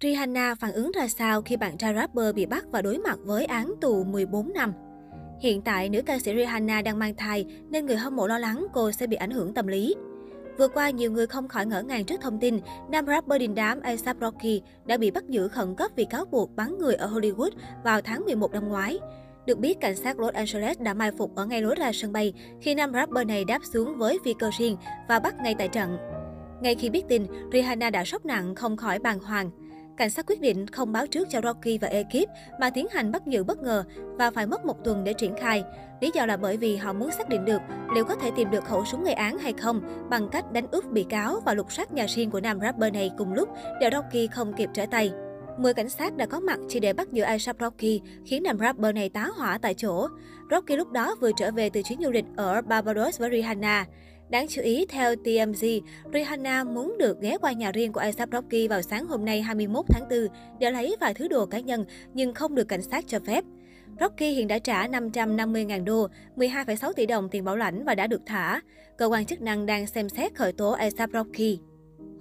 Rihanna phản ứng ra sao khi bạn trai rapper bị bắt và đối mặt với án tù 14 năm? Hiện tại, nữ ca sĩ Rihanna đang mang thai nên người hâm mộ lo lắng cô sẽ bị ảnh hưởng tâm lý. Vừa qua, nhiều người không khỏi ngỡ ngàng trước thông tin nam rapper đình đám A$AP Rocky đã bị bắt giữ khẩn cấp vì cáo buộc bắn người ở Hollywood vào tháng 11 năm ngoái. Được biết, cảnh sát Los Angeles đã mai phục ở ngay lối ra sân bay khi nam rapper này đáp xuống với phi cơ riêng và bắt ngay tại trận. Ngay khi biết tin, Rihanna đã sốc nặng không khỏi bàng hoàng. Cảnh sát quyết định không báo trước cho Rocky và ekip mà tiến hành bắt giữ bất ngờ và phải mất một tuần để triển khai. Lý do là bởi vì họ muốn xác định được liệu có thể tìm được khẩu súng gây án hay không bằng cách đánh úp bị cáo và lục soát nhà riêng của nam rapper này cùng lúc để Rocky không kịp trở tay. 10 cảnh sát đã có mặt chỉ để bắt giữ A$AP Rocky, khiến nam rapper này tá hỏa tại chỗ. Rocky lúc đó vừa trở về từ chuyến du lịch ở Barbados với Rihanna. Đáng chú ý, theo TMZ, Rihanna muốn được ghé qua nhà riêng của A$AP Rocky vào sáng hôm nay 21 tháng 4 để lấy vài thứ đồ cá nhân, nhưng không được cảnh sát cho phép. Rocky hiện đã trả 550.000 đô, 12,6 tỷ đồng tiền bảo lãnh và đã được thả. Cơ quan chức năng đang xem xét khởi tố A$AP Rocky.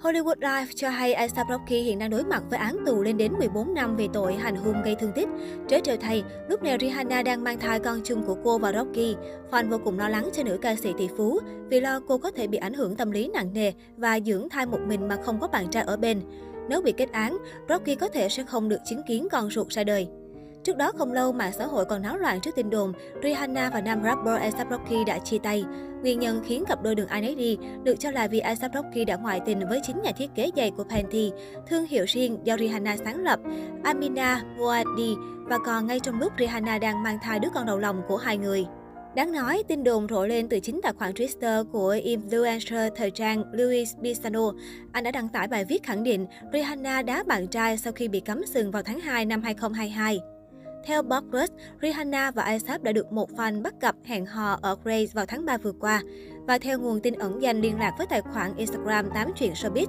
Hollywood Life cho hay A$AP Rocky hiện đang đối mặt với án tù lên đến 14 năm về tội hành hung gây thương tích. Trớ trời thầy, lúc này Rihanna đang mang thai con chung của cô và Rocky. Fan vô cùng lo lắng cho nữ ca sĩ tỷ phú vì lo cô có thể bị ảnh hưởng tâm lý nặng nề và dưỡng thai một mình mà không có bạn trai ở bên. Nếu bị kết án, Rocky có thể sẽ không được chứng kiến con ruột ra đời. Trước đó không lâu, mạng xã hội còn náo loạn trước tin đồn Rihanna và nam rapper A$AP Rocky đã chia tay. Nguyên nhân khiến cặp đôi đường ai nấy đi được cho là vì A$AP Rocky đã ngoại tình với chính nhà thiết kế giày của Panty, thương hiệu riêng do Rihanna sáng lập, Amina Moadi, và còn ngay trong lúc Rihanna đang mang thai đứa con đầu lòng của hai người. Đáng nói, tin đồn rộ lên từ chính tài khoản Twitter của influencer thời trang Luis Pisano. Anh đã đăng tải bài viết khẳng định Rihanna đá bạn trai sau khi bị cấm sừng vào tháng 2 năm 2022. Theo Bob Rihanna và ASAP đã được một fan bắt gặp hẹn hò ở Grace vào tháng 3 vừa qua. Và theo nguồn tin ẩn danh liên lạc với tài khoản Instagram 8 chuyện showbiz,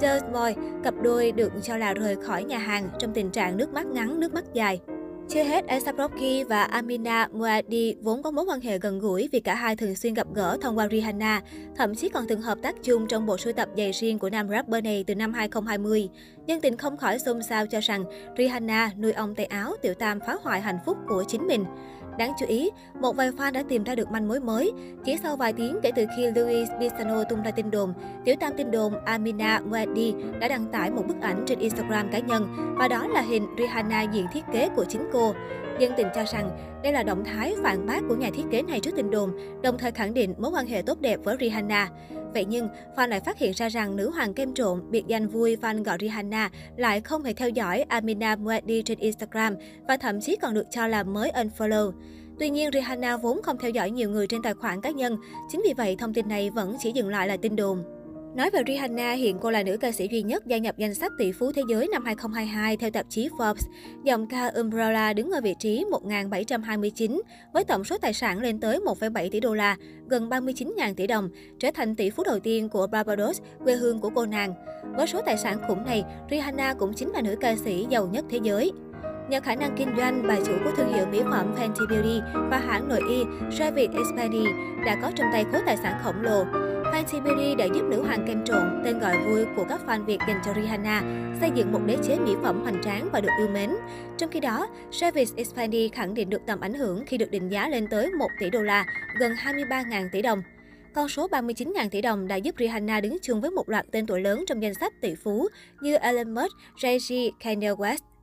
Just Boy, cặp đôi được cho là rời khỏi nhà hàng trong tình trạng nước mắt ngắn, nước mắt dài. Chưa hết, A$AP Rocky và Amina Muaddi vốn có mối quan hệ gần gũi vì cả hai thường xuyên gặp gỡ thông qua Rihanna, thậm chí còn từng hợp tác chung trong bộ sưu tập giày riêng của nam rapper này từ năm 2020. Nhân tình không khỏi xôn xao cho rằng Rihanna nuôi ông tay áo tiểu tam phá hoại hạnh phúc của chính mình. Đáng chú ý, một vài fan đã tìm ra được manh mối mới. Chỉ sau vài tiếng kể từ khi Luis Pisano tung ra tin đồn, tiểu tam tin đồn Amina Wadi đã đăng tải một bức ảnh trên Instagram cá nhân và đó là hình Rihanna diện thiết kế của chính cô. Dân tình cho rằng đây là động thái phản bác của nhà thiết kế này trước tin đồn, đồng thời khẳng định mối quan hệ tốt đẹp với Rihanna. Vậy nhưng, fan lại phát hiện ra rằng nữ hoàng kem trộn, biệt danh vui fan gọi Rihanna, lại không hề theo dõi Amina Muaddi trên Instagram và thậm chí còn được cho là mới unfollow. Tuy nhiên, Rihanna vốn không theo dõi nhiều người trên tài khoản cá nhân, chính vì vậy thông tin này vẫn chỉ dừng lại là tin đồn. Nói về Rihanna, hiện cô là nữ ca sĩ duy nhất gia nhập danh sách tỷ phú thế giới năm 2022 theo tạp chí Forbes. Dòng ca Umbrella đứng ở vị trí 1729 với tổng số tài sản lên tới 1,7 tỷ đô la, gần 39.000 tỷ đồng, trở thành tỷ phú đầu tiên của Barbados, quê hương của cô nàng. Với số tài sản khủng này, Rihanna cũng chính là nữ ca sĩ giàu nhất thế giới. Nhờ khả năng kinh doanh, bà chủ của thương hiệu mỹ phẩm Fenty Beauty và hãng nội y Javid Espadi đã có trong tay khối tài sản khổng lồ. Fenty Beauty đã giúp nữ hoàng kem trộn, tên gọi vui của các fan Việt dành cho Rihanna, xây dựng một đế chế mỹ phẩm hoành tráng và được yêu mến. Trong khi đó, Travis Espany khẳng định được tầm ảnh hưởng khi được định giá lên tới 1 tỷ đô la, gần 23.000 tỷ đồng. Con số 39.000 tỷ đồng đã giúp Rihanna đứng chung với một loạt tên tuổi lớn trong danh sách tỷ phú như Elon Musk, Jay-Z, Kanye West.